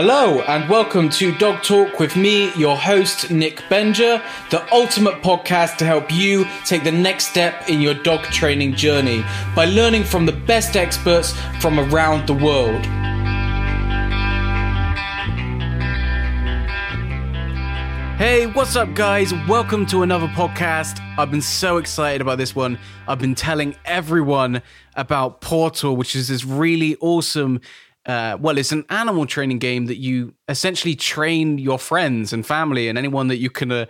Hello, and welcome to Dog Talk with me, your host, Nick Benger, the ultimate podcast to help you take the next step in your dog training journey by learning from the best experts from around the world. Hey, what's up, guys? Welcome to another podcast. I've been so excited about this one. I've been telling everyone about PORTL, which is this really awesome uh, well, it's an animal training game that you essentially train your friends and family and anyone that you can uh,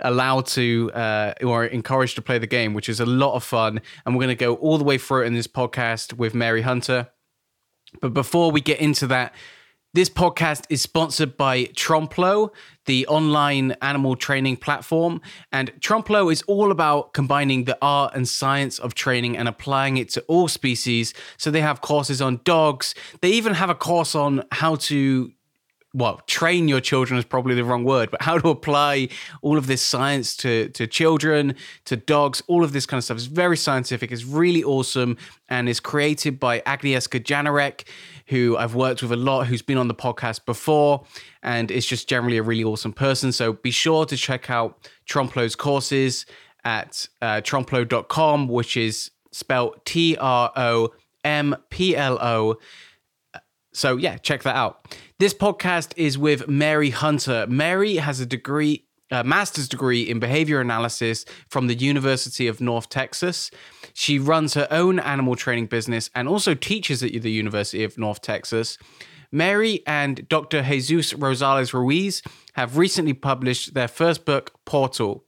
allow to uh, or encourage to play the game, which is a lot of fun. And we're going to go all the way through it in this podcast with Mary Hunter. But before we get into that, this podcast is sponsored by Tromplo, the online animal training platform. And Tromplo is all about combining the art and science of training and applying it to all species. So they have courses on dogs. They even have a course on how to well, train your children is probably the wrong word, but how to apply all of this science to to children, to dogs, all of this kind of stuff is very scientific. It's really awesome and is created by Agnieszka Janarek, who I've worked with a lot, who's been on the podcast before, and is just generally a really awesome person. So be sure to check out Tromplo's courses at uh, tromplo.com, which is spelled T R O M P L O. So yeah, check that out. This podcast is with Mary Hunter. Mary has a degree, a master's degree in behavior analysis from the University of North Texas. She runs her own animal training business and also teaches at the University of North Texas. Mary and Dr. Jesus Rosales Ruiz have recently published their first book, PORTL,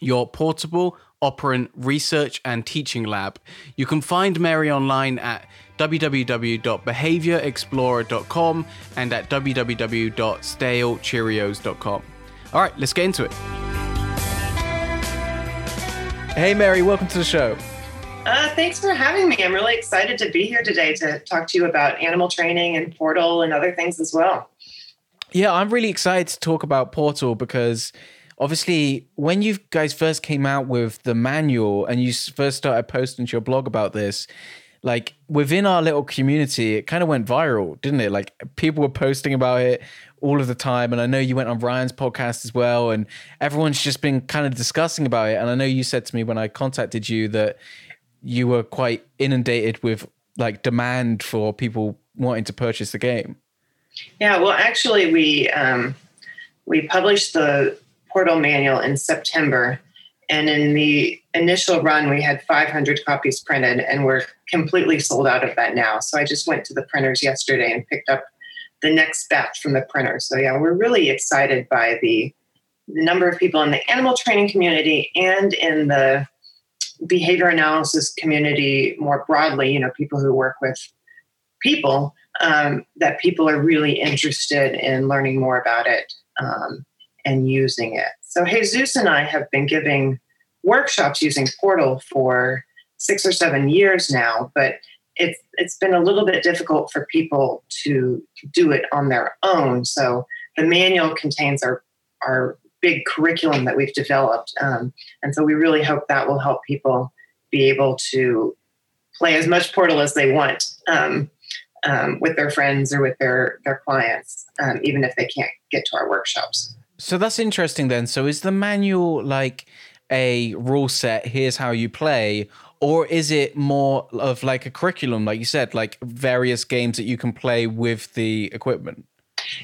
your portable operant research and teaching lab. You can find Mary online at www.behaviorexplorer.com and at www.stalecheerios.com. All right, let's get into it. Hey, Mary, welcome to the show. Uh, thanks for having me. I'm really excited to be here today to talk to you about animal training and PORTL and other things as well. Yeah, I'm really excited to talk about PORTL because obviously when you guys first came out with the manual and you first started posting to your blog about this, like within our little community, it kind of went viral, didn't it? Like people were posting about it all of the time. And I know you went on Ryan's podcast as well, and everyone's just been kind of discussing about it. And I know you said to me when I contacted you that you were quite inundated with like demand for people wanting to purchase the game. Yeah, well, actually, we um, we published the PORTL manual in September, and in the initial run, we had 500 copies printed, and we're completely sold out of that now. So I just went to the printers yesterday and picked up the next batch from the printer. So yeah, we're really excited by the, number of people in the animal training community and in the behavior analysis community more broadly. You know, people who work with people. Um, that people are really interested in learning more about it um, and using it. So Jesus and I have been giving workshops using PORTL for six or seven years now, but it's it's been a little bit difficult for people to do it on their own. So the manual contains our our big curriculum that we've developed, um, and so we really hope that will help people be able to play as much PORTL as they want um, um, with their friends or with their their clients, um, even if they can't get to our workshops. So that's interesting then. So is the manual like a rule set, here's how you play, or is it more of like a curriculum, like you said, like various games that you can play with the equipment?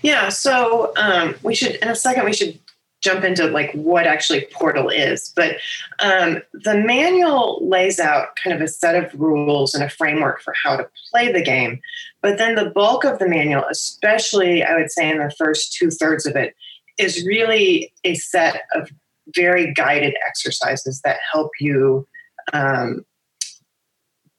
Yeah, so um, we should in a second we should jump into like what actually PORTL is, but um, the manual lays out kind of a set of rules and a framework for how to play the game. But then the bulk of the manual, especially I would say in the first two thirds of it, is really a set of very guided exercises that help you um,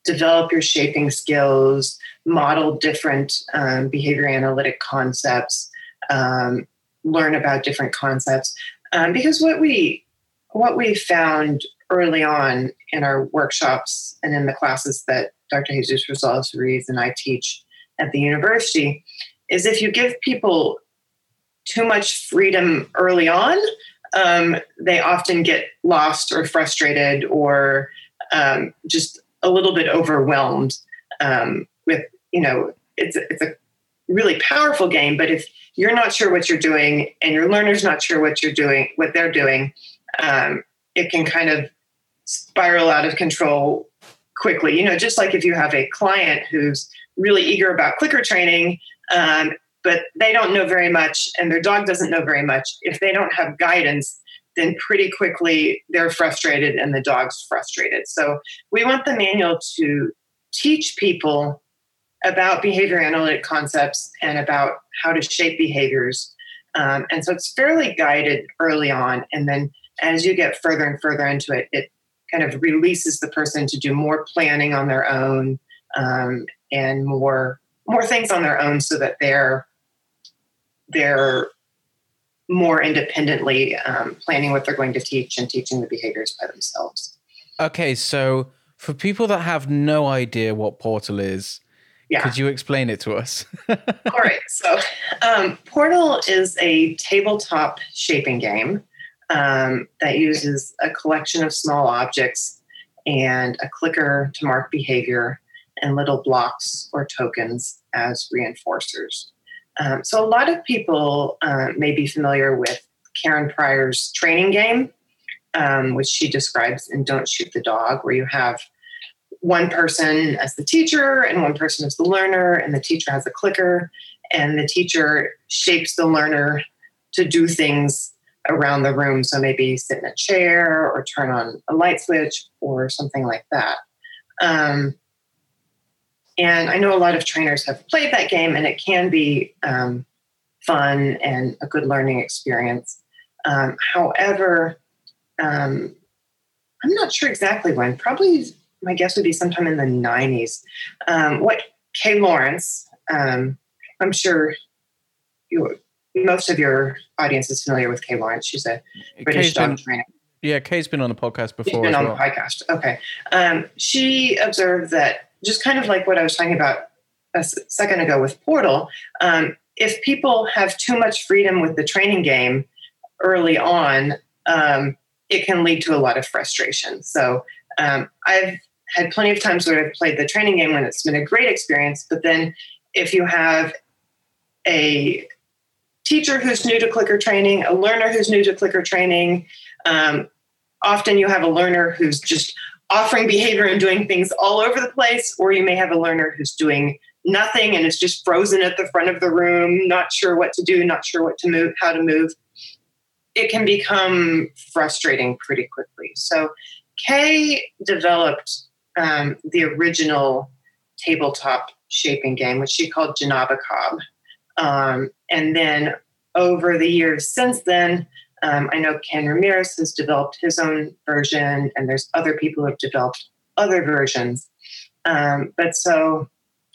develop your shaping skills, model different um, behavior analytic concepts, um, learn about different concepts. Um, because what we what we found early on in our workshops and in the classes that Dr. Jesus Rosales Ruiz and I teach at the university is if you give people too much freedom early on, um, they often get lost or frustrated or um, just a little bit overwhelmed um, with, you know, it's, it's a really powerful game. But if you're not sure what you're doing and your learner's not sure what you're doing, what they're doing, um, it can kind of spiral out of control quickly. You know, just like if you have a client who's really eager about clicker training, um, but they don't know very much and their dog doesn't know very much, if they don't have guidance, then pretty quickly they're frustrated and the dog's frustrated. So we want the manual to teach people about behavior analytic concepts and about how to shape behaviors. Um, and so it's fairly guided early on. And then as you get further and further into it, it kind of releases the person to do more planning on their own um, and more more things on their own so that they're they're more independently um, planning what they're going to teach and teaching the behaviors by themselves. Okay, so for people that have no idea what PORTL is, yeah. could you explain it to us? All right. So, um, PORTL is a tabletop shaping game um, that uses a collection of small objects and a clicker to mark behavior and little blocks or tokens as reinforcers. Um, so a lot of people uh, may be familiar with Karen Pryor's training game, um, which she describes in Don't Shoot the Dog, where you have one person as the teacher and one person as the learner, and the teacher has a clicker, and the teacher shapes the learner to do things around the room. So maybe sit in a chair or turn on a light switch or something like that. Um, and I know a lot of trainers have played that game, and it can be um, fun and a good learning experience. Um, however, um, I'm not sure exactly when. Probably, my guess would be sometime in the 90s. Um, what Kay Laurence, um, I'm sure you, most of your audience is familiar with Kay Laurence. She's a British Kay's dog been, trainer. Yeah, Kay's been on the podcast before. She's been on well. the podcast. Okay. Um, she observed that just kind of like what I was talking about a second ago with PORTL, um, if people have too much freedom with the training game early on, um, it can lead to a lot of frustration. So um, I've had plenty of times where I've played the training game when it's been a great experience, but then if you have a teacher who's new to clicker training, a learner who's new to clicker training, um, often you have a learner who's just offering behavior and doing things all over the place, or you may have a learner who's doing nothing and is just frozen at the front of the room, not sure what to do, not sure what to move, how to move. It can become frustrating pretty quickly. So, Kay developed um, the original tabletop shaping game, which she called Genabacab. Um, and then over the years since then, um, I know Ken Ramirez has developed his own version, and there's other people who have developed other versions. Um, but so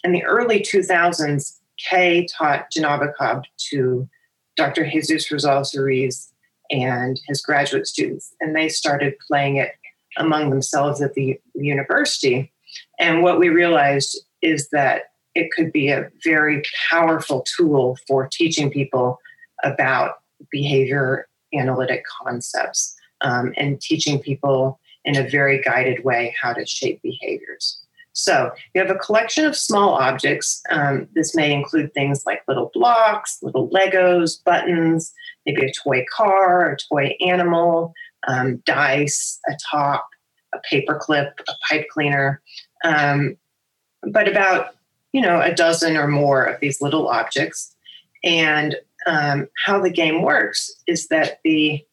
in the early 2000s, Kay taught Genabacab to Dr. Jesus Rosales Ruiz and his graduate students, and they started playing it among themselves at the university. And what we realized is that it could be a very powerful tool for teaching people about behavior analytic concepts um, and teaching people in a very guided way how to shape behaviors. So you have a collection of small objects. Um, this may include things like little blocks, little Legos, buttons, maybe a toy car, a toy animal, um, dice, a top, a paper clip, a pipe cleaner, um, but about you know a dozen or more of these little objects. And um, how the game works is that the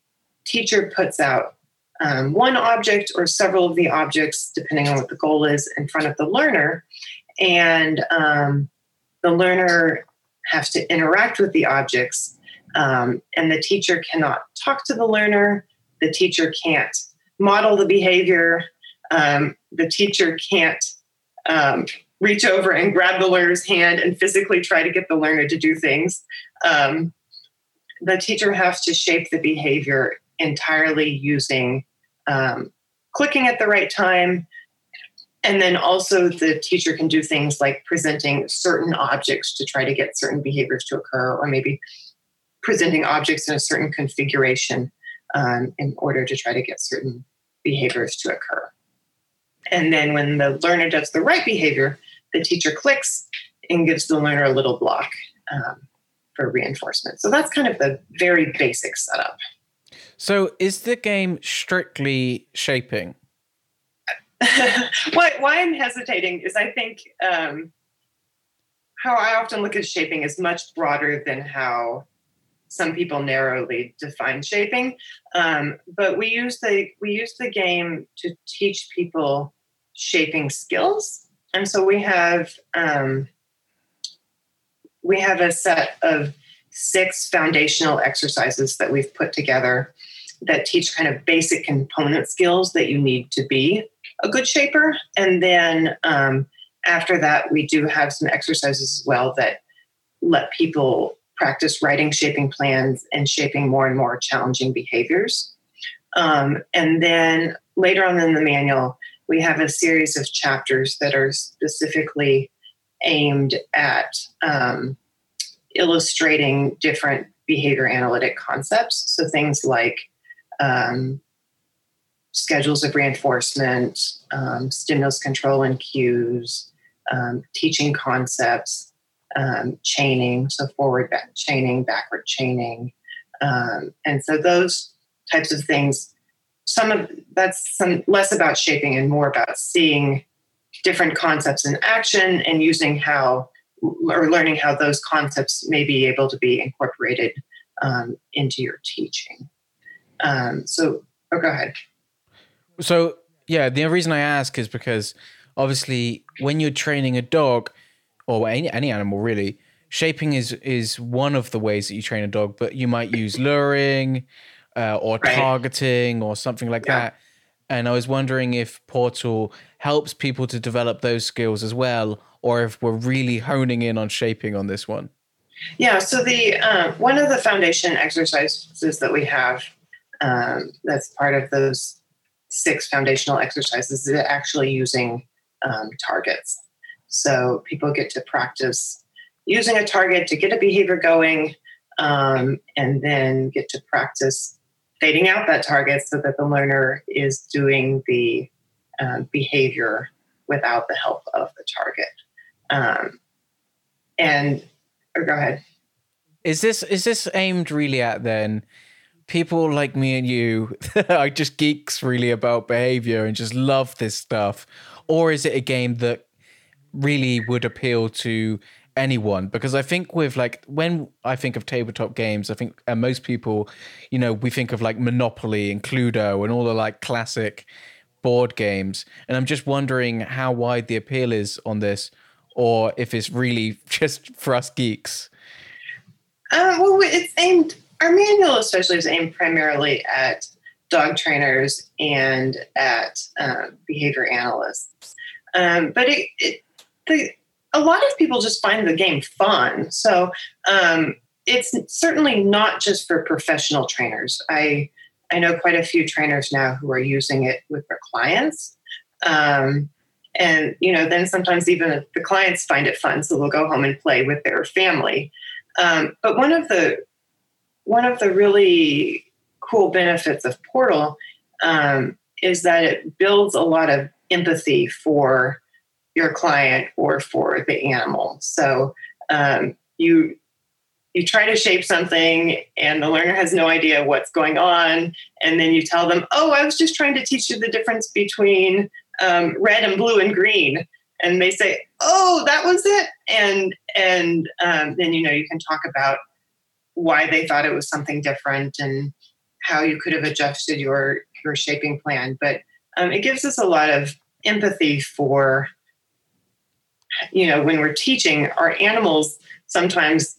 teacher puts out um, one object or several of the objects, depending on what the goal is, in front of the learner. And um, the learner has to interact with the objects. Um, and the teacher cannot talk to the learner. The teacher can't model the behavior. Um, the teacher can't um, reach over and grab the learner's hand and physically try to get the learner to do things. Um, the teacher has to shape the behavior entirely using um, clicking at the right time. And then also, the teacher can do things like presenting certain objects to try to get certain behaviors to occur, or maybe presenting objects in a certain configuration um, in order to try to get certain behaviors to occur. And then, when the learner does the right behavior, the teacher clicks and gives the learner a little block um, for reinforcement. So that's kind of the very basic setup. So is the game strictly shaping? why, why I'm hesitating is I think um, how I often look at shaping is much broader than how some people narrowly define shaping. Um, but we use the we use the game to teach people shaping skills, and so we have um, we have a set of six foundational exercises that we've put together that teach kind of basic component skills that you need to be a good shaper, and then um, after that, we do have some exercises as well that let people practice writing shaping plans and shaping more and more challenging behaviors. Um, and then later on in the manual, we have a series of chapters that are specifically aimed at um, illustrating different behavior analytic concepts. So things like um, schedules of reinforcement, um, stimulus control and cues, um, teaching concepts, um, chaining, so forward back chaining, backward chaining. Um, and so those types of things, some of that's some less about shaping and more about seeing different concepts in action and using how or learning how those concepts may be able to be incorporated um, into your teaching. Um, so, oh, go ahead. So, yeah, the reason I ask is because obviously when you're training a dog or any, any animal really, shaping is is one of the ways that you train a dog, but you might use luring uh, or right. targeting or something like yeah. that. And I was wondering if PORTL helps people to develop those skills as well, or if we're really honing in on shaping on this one. Yeah. So the uh, one of the foundation exercises that we have um, that's part of those six foundational exercises is actually using um, targets. So people get to practice using a target to get a behavior going um, and then get to practice fading out that target so that the learner is doing the um, behavior without the help of the target. Um, and or go ahead. Is this is this aimed really at then people like me and you are just geeks really about behavior and just love this stuff? Or is it a game that really would appeal to anyone because I think with like when I think of tabletop games, I think uh, most people, you know, we think of like Monopoly and Cluedo and all the like classic board games, and I'm just wondering how wide the appeal is on this, or if it's really just for us geeks. Uh, well, it's aimed. Our manual, especially, is aimed primarily at dog trainers and at uh, behavior analysts. Um, but it, it the, a lot of people just find the game fun. So um, it's certainly not just for professional trainers. I I know quite a few trainers now who are using it with their clients. Um, and you know, then sometimes even the clients find it fun, so they'll go home and play with their family. Um, but one of the one of the really cool benefits of PORTL um, is that it builds a lot of empathy for your client or for the animal. So um, you you try to shape something and the learner has no idea what's going on. And then you tell them oh i was just trying to teach you the difference between um, red and blue and green. And they say oh that was it. And and um, then you know you can talk about why they thought it was something different and how you could have adjusted your your shaping plan. But um, it gives us a lot of empathy for you know, when we're teaching, our animals sometimes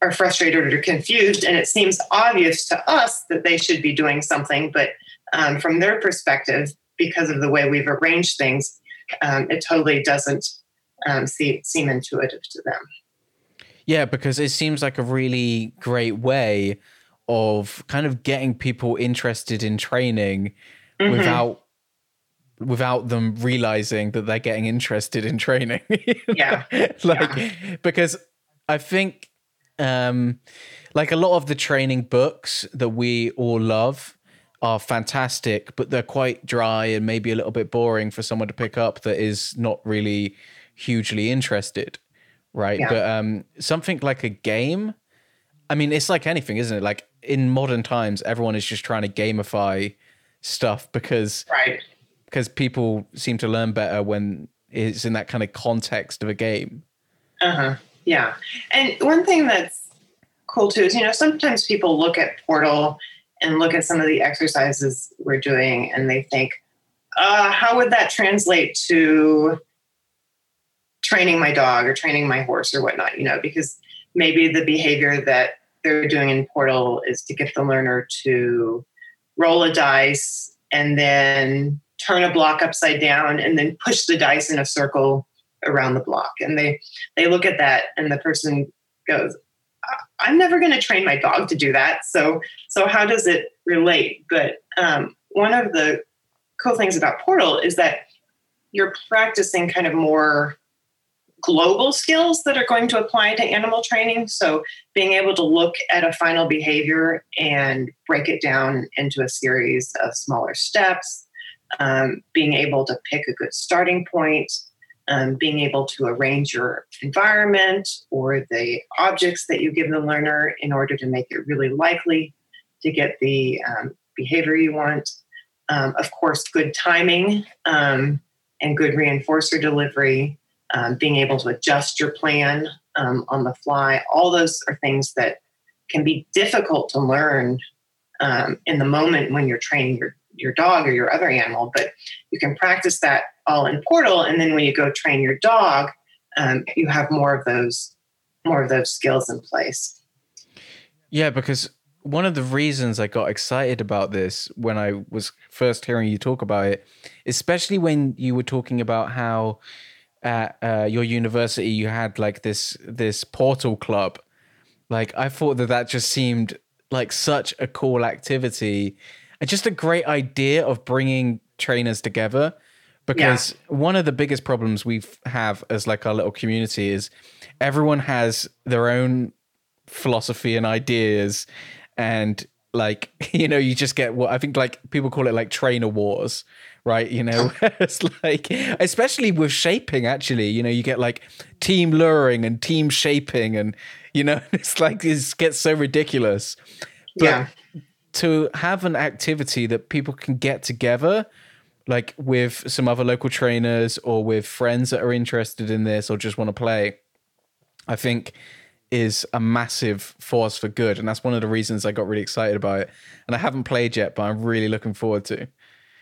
are frustrated or confused, and it seems obvious to us that they should be doing something, but um, from their perspective, because of the way we've arranged things, um, it totally doesn't um, see, seem intuitive to them. Yeah, because it seems like a really great way of kind of getting people interested in training mm-hmm. without without them realizing that they're getting interested in training. yeah. like yeah. because I think um like a lot of the training books that we all love are fantastic, but they're quite dry and maybe a little bit boring for someone to pick up that is not really hugely interested. right? Yeah. But um, something like a game. I mean, it's like anything, isn't it? Like in modern times, everyone is just trying to gamify stuff because Right. Because people seem to learn better when it's in that kind of context of a game. Uh huh. Yeah. And one thing that's cool too is, you know, sometimes people look at PORTL and look at some of the exercises we're doing and they think, uh, how would that translate to training my dog or training my horse or whatnot, you know, because maybe the behavior that they're doing in PORTL is to get the learner to roll a dice and then turn a block upside down and then push the dice in a circle around the block. And they they look at that and the person goes, "I- I'm never going to train my dog to do that. So so how does it relate? But um, one of the cool things about PORTL is that you're practicing kind of more global skills that are going to apply to animal training. So being able to look at a final behavior and break it down into a series of smaller steps, um, being able to pick a good starting point, um, being able to arrange your environment or the objects that you give the learner in order to make it really likely to get the um, behavior you want. Um, of course, good timing um, and good reinforcer delivery, um, being able to adjust your plan on the fly. All those are things that can be difficult to learn in the moment when you're training your, your dog or your other animal, but you can practice that all in PORTL. And then when you go train your dog, um, you have more of those more of those skills in place. Yeah, because one of the reasons I got excited about this when I was first hearing you talk about it, especially when you were talking about how at uh, your university you had like this this PORTL club. Like I thought that that just seemed like such a cool activity and just a great idea of bringing trainers together because one of the biggest problems we have as like our little community is everyone has their own philosophy and ideas and like you know you just get what i think like people call it like trainer wars right? You know it's like especially with shaping actually you know you get like team luring and team shaping and you know it's like it gets so ridiculous. But yeah. To have an activity that people can get together like with some other local trainers or with friends that are interested in this or just want to play i think is a massive force for good and that's one of the reasons i got really excited about it and i haven't played yet but i'm really looking forward to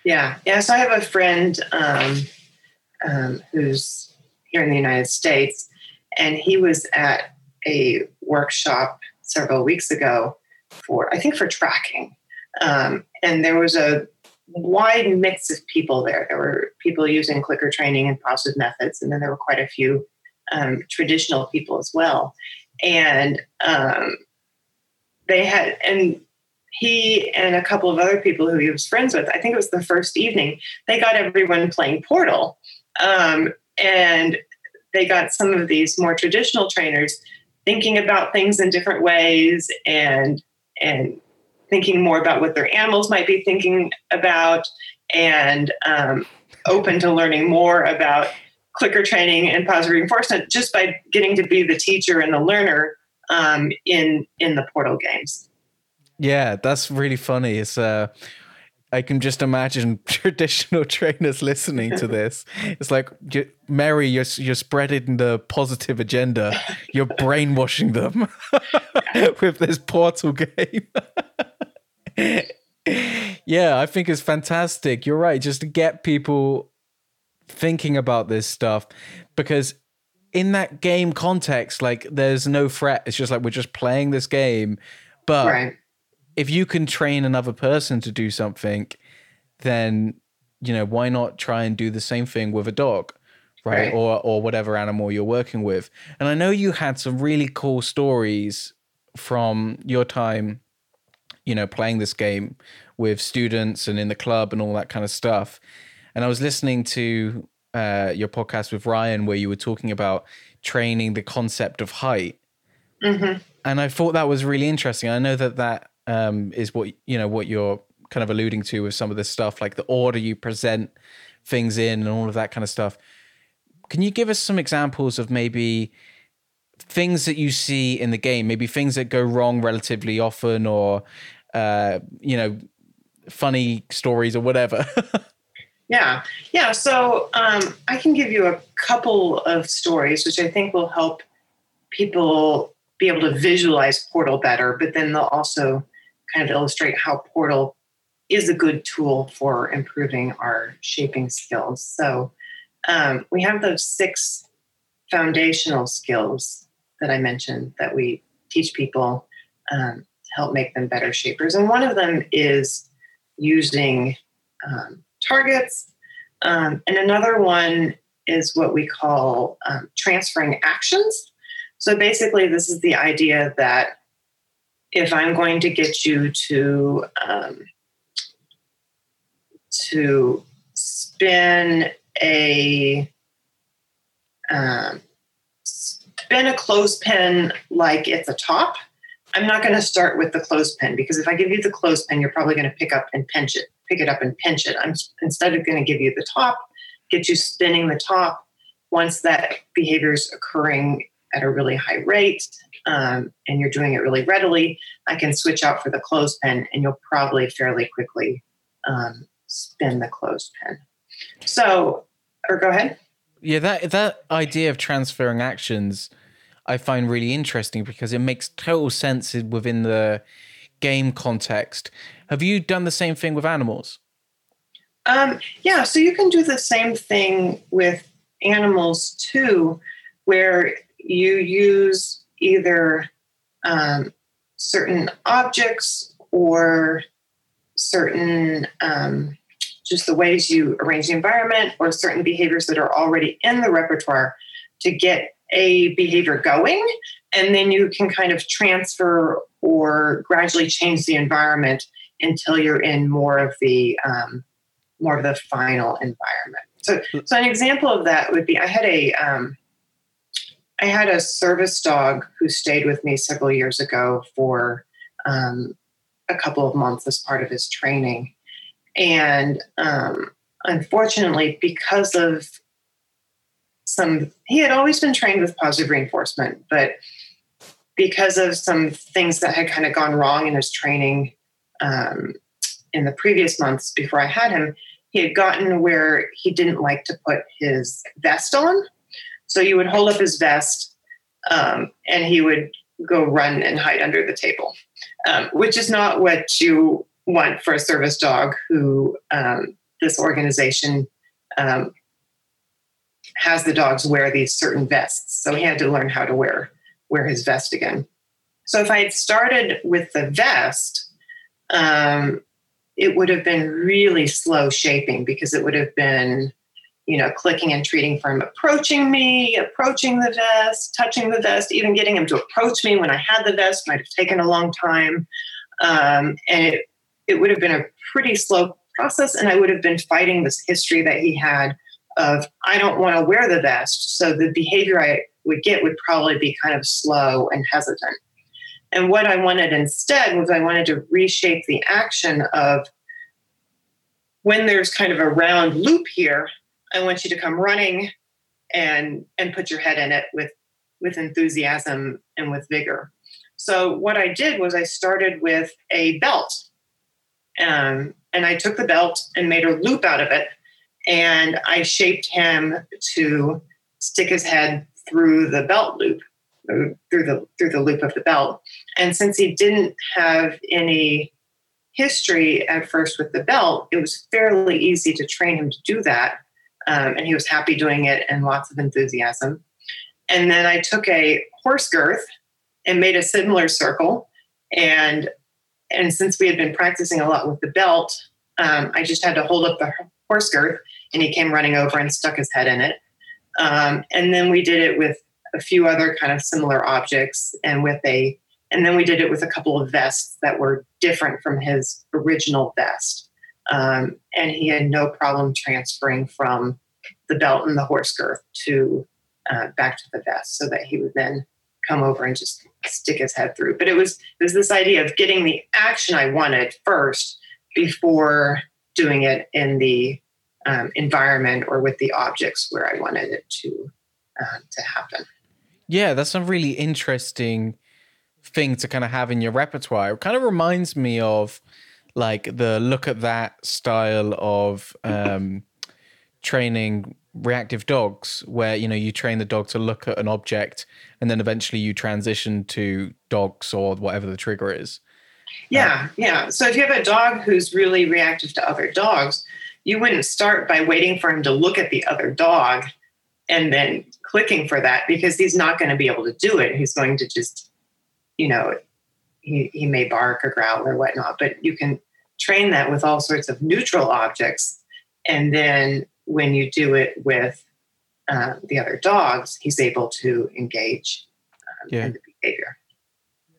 Yeah, yeah. So I have a friend um, um, who's here in the United States, and he was at a workshop several weeks ago for, I think, for tracking. Um, and there was a wide mix of people there. There were people using clicker training and positive methods, and then there were quite a few um, traditional people as well. And um, they had, and he and a couple of other people who he was friends with, I think it was the first evening, they got everyone playing PORTL. Um, and they got some of these more traditional trainers thinking about things in different ways and and thinking more about what their animals might be thinking about and um, open to learning more about clicker training and positive reinforcement just by getting to be the teacher and the learner um, in in the PORTL games. Yeah that's really funny. It's uh I can just imagine traditional trainers listening to this. It's like, Mary, you're you're spreading the positive agenda. You're brainwashing them with this PORTL game. yeah, I think it's fantastic. You're right. Just to get people thinking about this stuff because in that game context, like there's no threat. It's just like we're just playing this game. But right if you can train another person to do something, then you know why not try and do the same thing with a dog, right? Right. Or or whatever animal you're working with. And I know you had some really cool stories from your time, you know, playing this game with students and in the club and all that kind of stuff. And I was listening to uh, your podcast with Ryan where you were talking about training the concept of height hmm and I thought that was really interesting. I know that that um, is what you know what you're kind of alluding to with some of this stuff, like the order you present things in and all of that kind of stuff. Can you give us some examples of maybe things that you see in the game, maybe things that go wrong relatively often, or uh, you know, funny stories or whatever. yeah, yeah. So um, I can give you a couple of stories, which I think will help people be able to visualize PORTL better, but then they'll also kind of illustrate how PORTL is a good tool for improving our shaping skills. So um, we have those six foundational skills that I mentioned that we teach people um, to help make them better shapers. And one of them is using um, targets. Um, and another one is what we call um, transferring actions. So basically, this is the idea that if I'm going to get you to um, to spin a um, spin a clothespin like it's a top, I'm not going to start with the clothespin because if I give you the clothespin, you're probably going to pick up and pinch it, pick it up and pinch it. I'm instead of going to give you the top, get you spinning the top. Once that behavior is occurring at a really high rate um, and you're doing it really readily, I can switch out for the clothespin and you'll probably fairly quickly um, spin the clothespin. So, or go ahead. Yeah, that that idea of transferring actions I find really interesting because it makes total sense within the game context. Have you done the same thing with animals? Um, yeah, so you can do the same thing with animals too, where you use either um, certain objects or certain um, just the ways you arrange the environment or certain behaviors that are already in the repertoire to get a behavior going. And then you can kind of transfer or gradually change the environment until you're in more of the um, more of the final environment. So so an example of that would be i had a um, I had a service dog who stayed with me several years ago for um, a couple of months as part of his training. And um, unfortunately, because of some, he had always been trained with positive reinforcement, but because of some things that had kind of gone wrong in his training um, in the previous months before I had him, he had gotten where he didn't like to put his vest on so you would hold up his vest um, and he would go run and hide under the table, um, which is not what you want for a service dog who um, this organization um, has the dogs wear these certain vests. So he had to learn how to wear wear his vest again. So if I had started with the vest, um, it would have been really slow shaping because it would have been you know, clicking and treating for him approaching me, approaching the vest, touching the vest, even getting him to approach me when I had the vest might have taken a long time. Um, and it, it would have been a pretty slow process. And I would have been fighting this history that he had of, I don't want to wear the vest. So the behavior I would get would probably be kind of slow and hesitant. And what I wanted instead was I wanted to reshape the action of when there's kind of a round loop here, I want you to come running and and put your head in it with with enthusiasm and with vigor. So what I did was I started with a belt, um, and I took the belt and made a loop out of it, and I shaped him to stick his head through the belt loop, through the through the loop of the belt. And since he didn't have any history at first with the belt, it was fairly easy to train him to do that um, and he was happy doing it and lots of enthusiasm. And then I took a horse girth and made a similar circle. And and since we had been practicing a lot with the belt, um, I just had to hold up the horse girth, and he came running over and stuck his head in it. Um, and then we did it with a few other kind of similar objects, and with a and then we did it with a couple of vests that were different from his original vest. Um, and he had no problem transferring from the belt and the horse girth to uh, back to the vest so that he would then come over and just stick his head through. But it was it was this idea of getting the action I wanted first before doing it in the um, environment or with the objects where I wanted it to uh, to happen. Yeah, that's a really interesting thing to kind of have in your repertoire. It kind of reminds me of like the look at that style of um, training reactive dogs where you know you train the dog to look at an object and then eventually you transition to dogs or whatever the trigger is. Yeah yeah. So if you have a dog who's really reactive to other dogs you wouldn't start by waiting for him to look at the other dog and then clicking for that because he's not going to be able to do it. He's going to just you know he, he may bark or growl or whatnot but you can train that with all sorts of neutral objects and then when you do it with uh, the other dogs, he's able to engage um, yeah. in the behavior.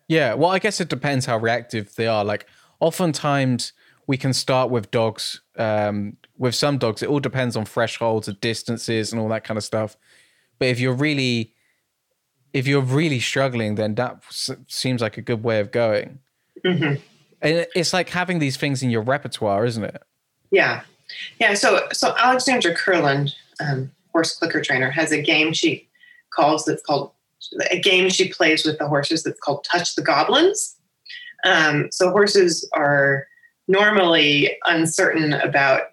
Yeah, well, I guess it depends how reactive they are. Like, oftentimes we can start with dogs. Um, with some dogs, it all depends on thresholds and distances and all that kind of stuff. But if you're really, if you're really struggling, then that seems like a good way of going. Mm-hmm. And it's like having these things in your repertoire, isn't it? Yeah, yeah, so so Alexandra Kurland, um, horse clicker trainer, has a game she calls that's called a game she plays with the horses that's called Touch the Goblins. Um, so horses are normally uncertain about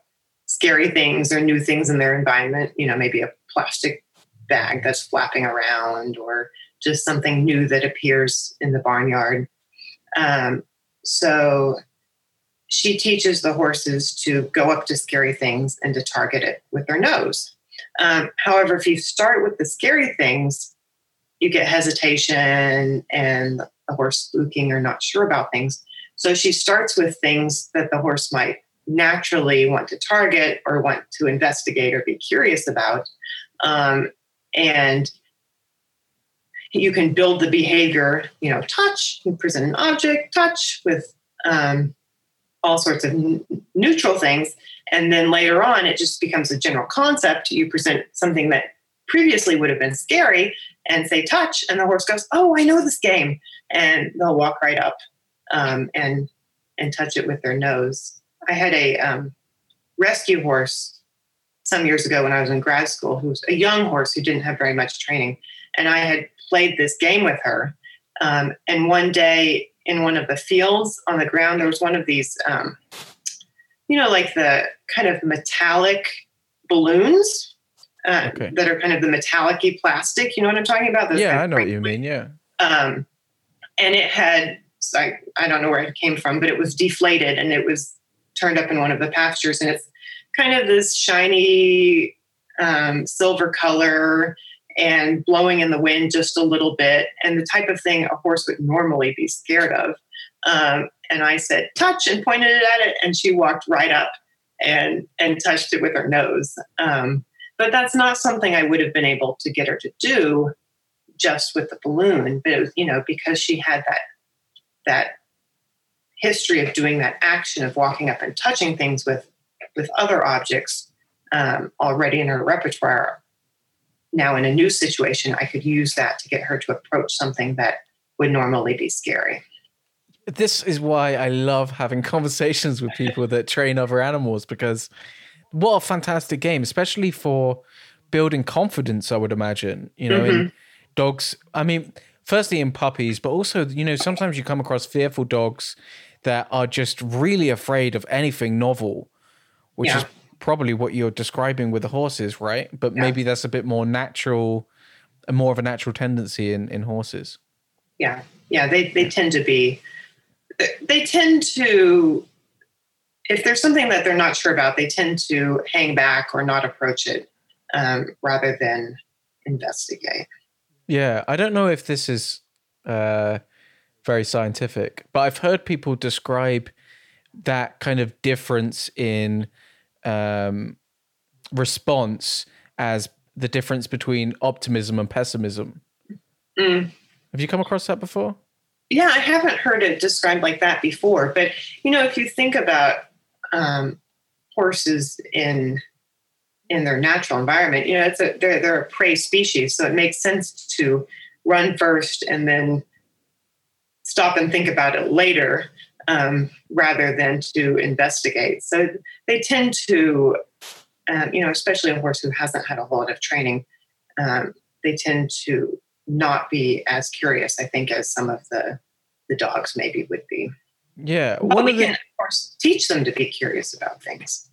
scary things or new things in their environment. You know, maybe a plastic bag that's flapping around or just something new that appears in the barnyard. Um, so she teaches the horses to go up to scary things and to target it with their nose. Um, however, if you start with the scary things, you get hesitation and the horse spooking or not sure about things. So she starts with things that the horse might naturally want to target or want to investigate or be curious about. Um, and you can build the behavior, you know, touch, you present an object, touch with um, all sorts of n- neutral things. And then later on, it just becomes a general concept. You present something that previously would have been scary and say touch, and the horse goes, "Oh, I know this game," and they'll walk right up um, and and touch it with their nose. I had a um, rescue horse some years ago when I was in grad school, who was a young horse who didn't have very much training, and I had played this game with her. Um, and one day in one of the fields on the ground. There was one of these, um, you know, like the kind of metallic balloons uh, okay. that are kind of the metallic plastic. You know what I'm talking about? Those yeah, I know what you mean. Yeah. Um, and it had, I, I don't know where it came from, but it was deflated and it was turned up in one of the pastures. And it's kind of this shiny um, silver color and blowing in the wind just a little bit, and the type of thing a horse would normally be scared of. Um, and I said, touch, and pointed it at it, and she walked right up and and touched it with her nose. Um, but that's not something I would have been able to get her to do just with the balloon. But it was, you know, because she had that that history of doing that action of walking up and touching things with with other objects um, already in her repertoire now in a new situation, I could use that to get her to approach something that would normally be scary. This is why I love having conversations with people that train other animals because what a fantastic game, especially for building confidence, I would imagine. You know, mm-hmm. in dogs, I mean, firstly in puppies, but also, you know, sometimes you come across fearful dogs that are just really afraid of anything novel, which yeah. is probably what you're describing with the horses, right? But yeah. maybe that's a bit more natural, more of a natural tendency in, in horses. Yeah, yeah, they they tend to be, they tend to, if there's something that they're not sure about, they tend to hang back or not approach it um, rather than investigate. Yeah, I don't know if this is uh, very scientific, but I've heard people describe that kind of difference in um, response as the difference between optimism and pessimism. Mm. Have you come across that before? Yeah, I haven't heard it described like that before. But you know, if you think about um, horses in in their natural environment, you know, it's a they're they're a prey species, so it makes sense to run first and then stop and think about it later um, rather than to investigate. So they tend to, um, you know, especially a horse who hasn't had a whole lot of training, um, they tend to not be as curious, I think, as some of the the dogs maybe would be. Yeah, but we the, can of course teach them to be curious about things.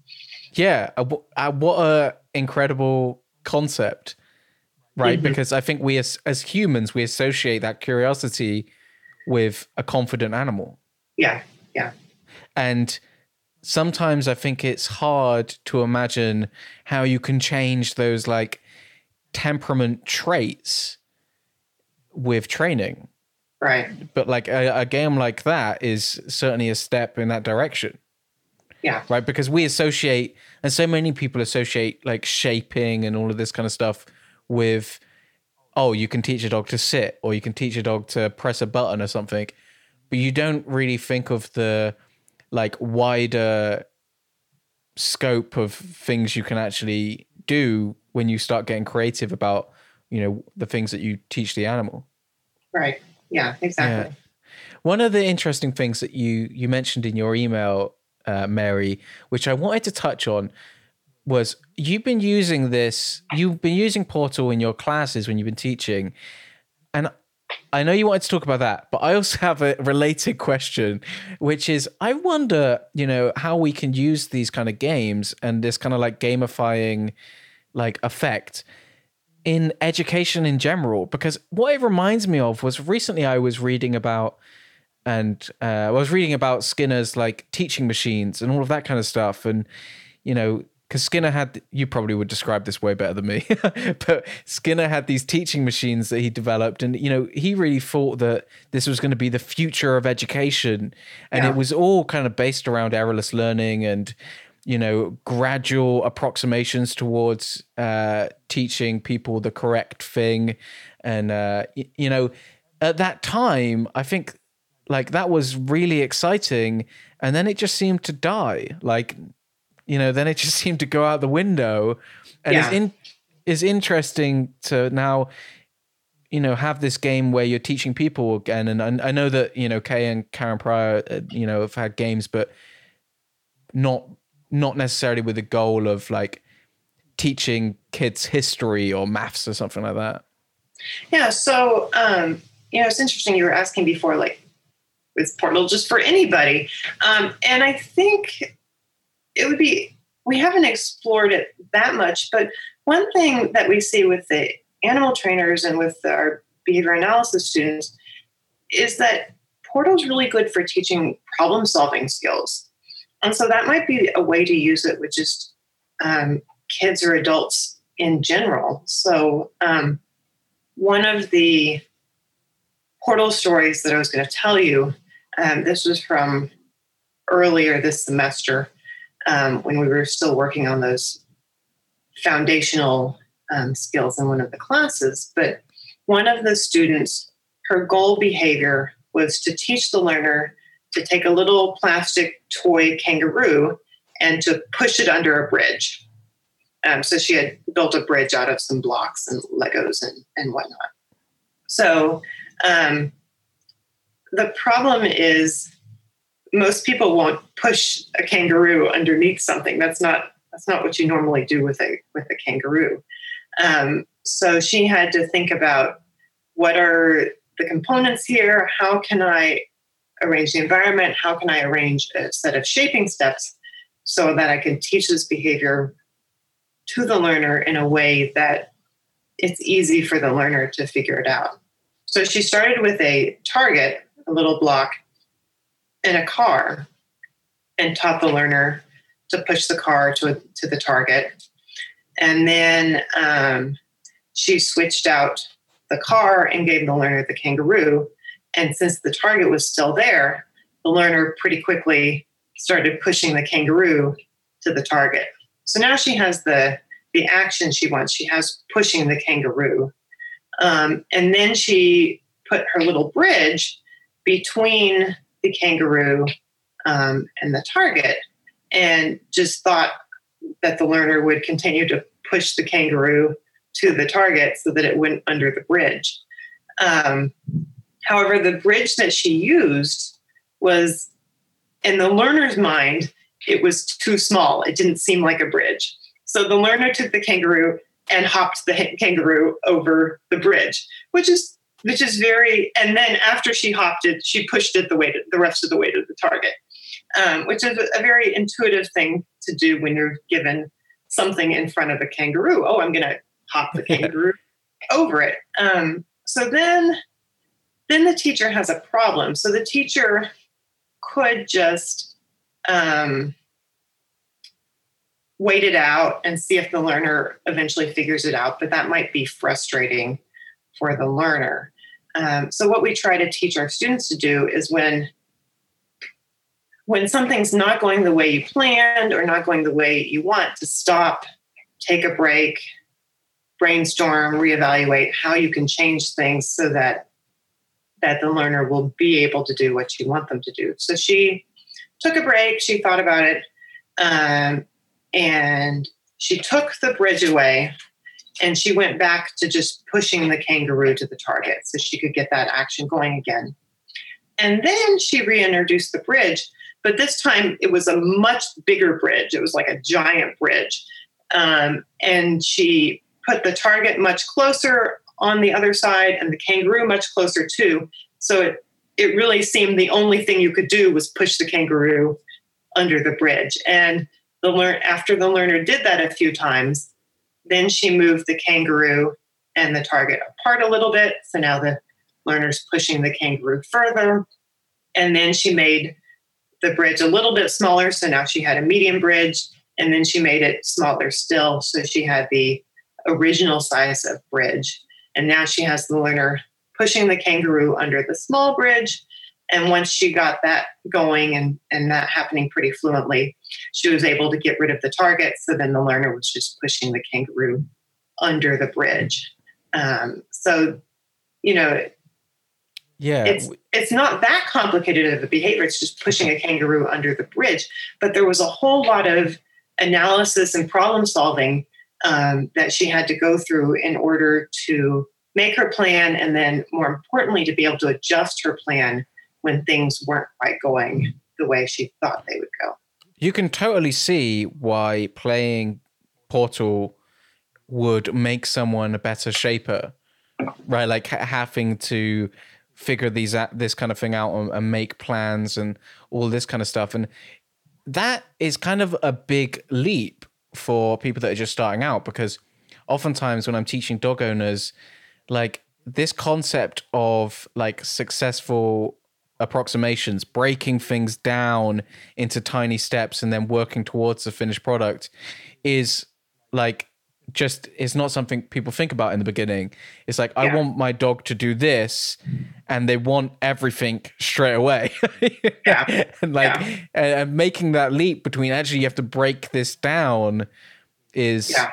Yeah, uh, what a incredible concept, right? Mm-hmm. Because I think we as as humans we associate that curiosity with a confident animal. Yeah, yeah, and sometimes I think it's hard to imagine how you can change those like temperament traits with training. Right. But like a, a, game like that is certainly a step in that direction. Yeah. Right. Because we associate, and so many people associate like shaping and all of this kind of stuff with, oh, you can teach a dog to sit or you can teach a dog to press a button or something. But you don't really think of the like wider scope of things you can actually do when you start getting creative about you know the things that you teach the animal. Right. Yeah exactly. Yeah. one of the interesting things that you you mentioned in your email uh, mary which i wanted to touch on was you've been using this you've been using PORTL in your classes when you've been teaching and I know you wanted to talk about that, but I also have a related question, which is I wonder, you know, how we can use these kind of games and this kind of like gamifying like effect in education in general. Because what it reminds me of was recently I was reading about and uh, I was reading about Skinner's like teaching machines and all of that kind of stuff. And, you know, because Skinner had, you probably would describe this way better than me, but Skinner had these teaching machines that he developed. And, you know, he really thought that this was going to be the future of education. And yeah. it was all kind of based around errorless learning and, you know, gradual approximations towards uh, teaching people the correct thing. And, uh, you know, at that time, I think like that was really exciting. And then it just seemed to die. Like, you know, then it just seemed to go out the window. And yeah. it's in is interesting to now, you know, have this game where you're teaching people again. And I, I know that you know Kay and Karen Pryor, uh, you know, have had games, but not not necessarily with the goal of like teaching kids history or maths or something like that. Yeah. So, um, you know, it's interesting. You were asking before, like, with PORTL just for anybody, um, and I think it would be we haven't explored it that much but one thing that we see with the animal trainers and with our behavior analysis students is that PORTL's really good for teaching problem solving skills. And so that might be a way to use it with just um, kids or adults in general. So um, one of the PORTL stories that i was going to tell you um, this was from earlier this semester um, when we were still working on those foundational um, skills in one of the classes. But one of the students, her goal behavior was to teach the learner to take a little plastic toy kangaroo and to push it under a bridge. Um, so she had built a bridge out of some blocks and Legos and, and whatnot. So um, the problem is most people won't push a kangaroo underneath something. That's not that's not what you normally do with a with a kangaroo. Um, so she had to think about what are the components here. How can I arrange the environment? How can I arrange a set of shaping steps so that I can teach this behavior to the learner in a way that it's easy for the learner to figure it out. So she started with a target, a little block, in a car and taught the learner to push the car to, to the target. And then um, she switched out the car and gave the learner the kangaroo. And since the target was still there, the learner pretty quickly started pushing the kangaroo to the target. So now she has the the action she wants. She has pushing the kangaroo, um, and then she put her little bridge between the kangaroo um, and the target, and just thought that the learner would continue to push the kangaroo to the target so that it went under the bridge. Um, however, the bridge that she used was, in the learner's mind, it was too small. It didn't seem like a bridge. So the learner took the kangaroo and hopped the kangaroo over the bridge, which is which is very. And then after she hopped it, she pushed it the way to the rest of the way to the target, um, which is a, very intuitive thing to do when you're given something in front of a kangaroo. Oh, I'm going to hop the kangaroo over it. Um, so then, then the teacher has a problem. So the teacher could just um, wait it out and see if the learner eventually figures it out, but that might be frustrating for the learner. Um, so what we try to teach our students to do is when when something's not going the way you planned or not going the way you want to stop take a break brainstorm reevaluate how you can change things so that that the learner will be able to do what you want them to do. So she took a break she thought about it um, and she took the bridge away and she went back to just pushing the kangaroo to the target so she could get that action going again. And then she reintroduced the bridge, but this time it was a much bigger bridge. It was like a giant bridge. Um, and she put the target much closer on the other side and the kangaroo much closer too. So it, it really seemed the only thing you could do was push the kangaroo under the bridge. And the learn after the learner did that a few times, then she moved the kangaroo and the target apart a little bit. So now the learner's pushing the kangaroo further. And then she made the bridge a little bit smaller. So now she had a medium bridge. And then she made it smaller still. So she had the original size of bridge. And now she has the learner pushing the kangaroo under the small bridge and once she got that going and, and that happening pretty fluently, she was able to get rid of the target. So then the learner was just pushing the kangaroo under the bridge. Um, so, you know, yeah, it's it's not that complicated of a behavior. It's just pushing a kangaroo under the bridge. But there was a whole lot of analysis and problem solving um, that she had to go through in order to make her plan, and then more importantly, to be able to adjust her plan when things weren't quite going the way she thought they would go. You can totally see why playing PORTL would make someone a better shaper, right? Like having to figure these this kind of thing out and, and make plans and all this kind of stuff, and that is kind of a big leap for people that are just starting out because oftentimes when I'm teaching dog owners, like this concept of like successful approximations, breaking things down into tiny steps and then working towards the finished product is like just it's not something people think about in the beginning. It's like yeah. I want my dog to do this and they want everything straight away. yeah. and like yeah. and making that leap between actually you have to break this down is yeah.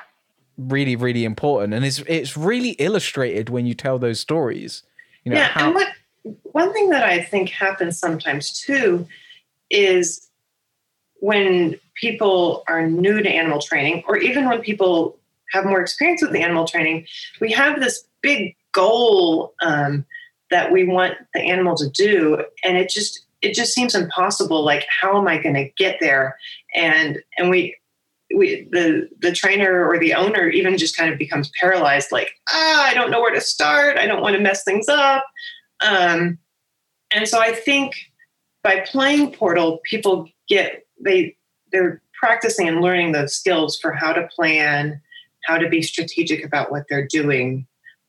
really really important and it's it's really illustrated when you tell those stories. You know, yeah, how- and what one thing that I think happens sometimes too is when people are new to animal training, or even when people have more experience with the animal training, we have this big goal um, that we want the animal to do, and it just it just seems impossible. Like, how am I going to get there? And and we we the the trainer or the owner even just kind of becomes paralyzed. Like, ah, I don't know where to start. I don't want to mess things up. Um, and so I think by playing PORTL, people get they they're practicing and learning those skills for how to plan, how to be strategic about what they're doing,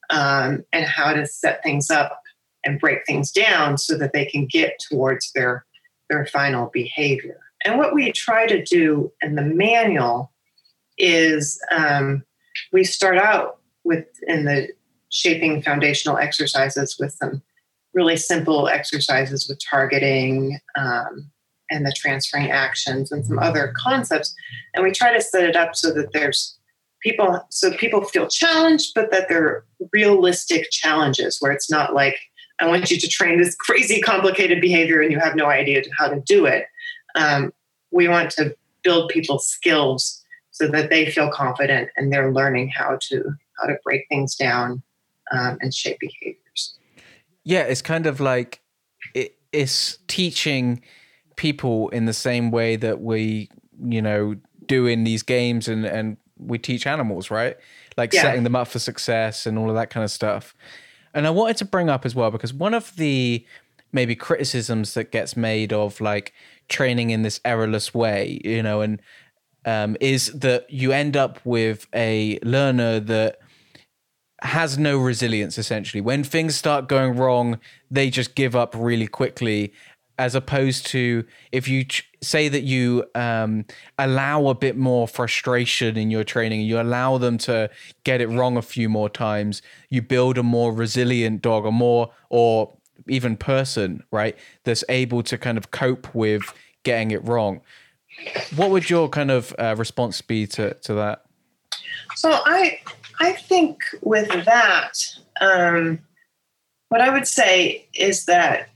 um, and how to set things up and break things down so that they can get towards their their final behavior. And what we try to do in the manual is um, we start out with in the shaping foundational exercises with some really simple exercises with targeting um, and the transferring actions and some other concepts. And we try to set it up so that there's people, so people feel challenged, but that they're realistic challenges where it's not like, I want you to train this crazy complicated behavior and you have no idea how to do it. Um, we want to build people's skills so that they feel confident and they're learning how to how to break things down um, and shape behavior yeah, it's kind of like it, it's teaching people in the same way that we, you know, do in these games and and we teach animals, right? like yeah. setting them up for success and all of that kind of stuff. And I wanted to bring up as well because one of the maybe criticisms that gets made of like training in this errorless way, you know, and um, is that you end up with a learner that has no resilience essentially. When things start going wrong, they just give up really quickly as opposed to if you ch- say that you um, allow a bit more frustration in your training, you allow them to get it wrong a few more times, you build a more resilient dog, a more or even person, right, that's able to kind of cope with getting it wrong. What would your kind of uh, response be to to that? So I I think with that, um, what I would say is that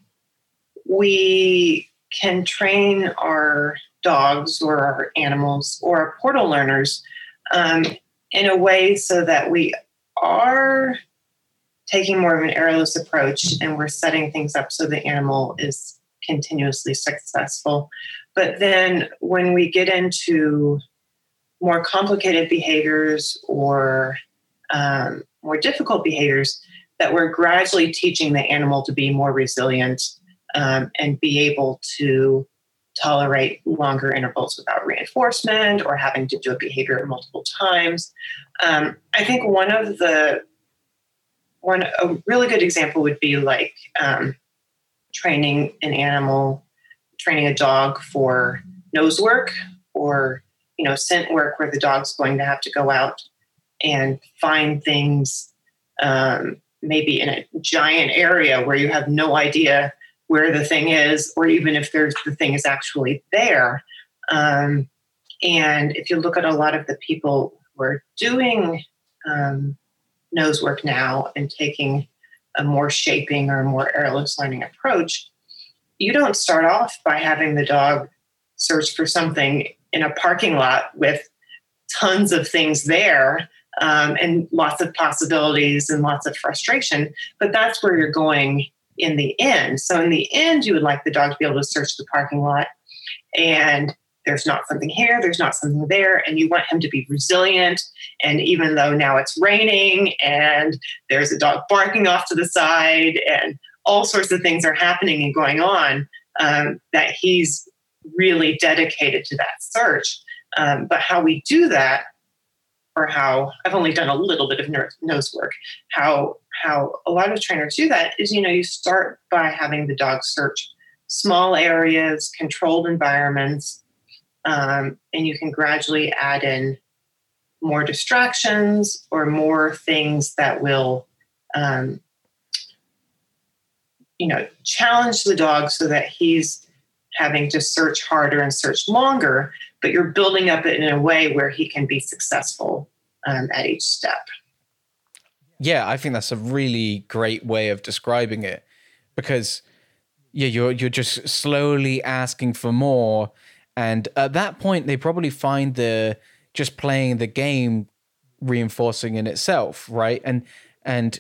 we can train our dogs or our animals or our PORTL learners um, in a way so that we are taking more of an errorless approach and we're setting things up so the animal is continuously successful. But then when we get into more complicated behaviors or um, more difficult behaviors, that we're gradually teaching the animal to be more resilient um, and be able to tolerate longer intervals without reinforcement or having to do a behavior multiple times. Um, I think one of the one a really good example would be like um, training an animal, training a dog for nose work or you know scent work, where the dog's going to have to go out and find things. Um, maybe in a giant area where you have no idea where the thing is, or even if there's the thing is actually there. Um, and if you look at a lot of the people who are doing um, nose work now and taking a more shaping or more errorless learning approach, you don't start off by having the dog search for something in a parking lot with tons of things there um, and lots of possibilities and lots of frustration. But that's where you're going in the end. So in the end, you would like the dog to be able to search the parking lot and there's not something here, there's not something there, and you want him to be resilient. And even though now it's raining and there's a dog barking off to the side and all sorts of things are happening and going on, um, that he's really dedicated to that search. Um, but how we do that, or how I've only done a little bit of nose work, how how a lot of trainers do that is you know you start by having the dog search small areas controlled environments um, and you can gradually add in more distractions or more things that will um, you know challenge the dog so that he's having to search harder and search longer but you're building up it in a way where he can be successful um, at each step yeah, I think that's a really great way of describing it because yeah, you're you're just slowly asking for more and at that point they probably find the just playing the game reinforcing in itself, right? And and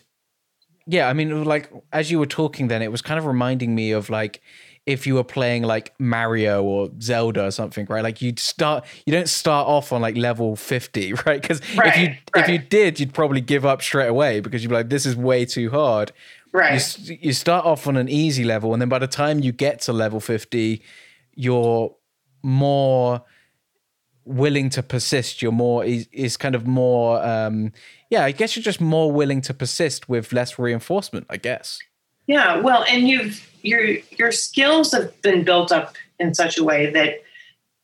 yeah, I mean like as you were talking then it was kind of reminding me of like if you were playing like Mario or Zelda or something, right? Like you'd start, you don't start off on like level 50, right? Because right, if you right. if you did, you'd probably give up straight away because you'd be like, this is way too hard. Right. You, you start off on an easy level, and then by the time you get to level 50, you're more willing to persist. You're more is, is kind of more um yeah, I guess you're just more willing to persist with less reinforcement, I guess. Yeah, well, and you've your your skills have been built up in such a way that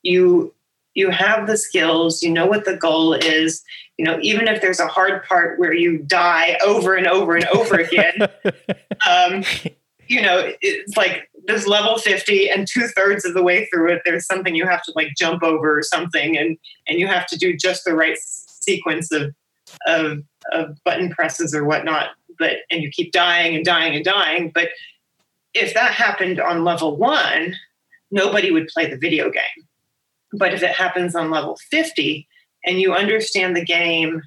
you you have the skills, you know what the goal is. You know, even if there's a hard part where you die over and over and over again, um, you know, it's like this level 50 and two thirds of the way through it, there's something you have to like jump over or something, and and you have to do just the right sequence of of, of button presses or whatnot but and you keep dying and dying and dying. But if that happened on level one nobody would play the video game. But if it happens on level 50 and you understand the game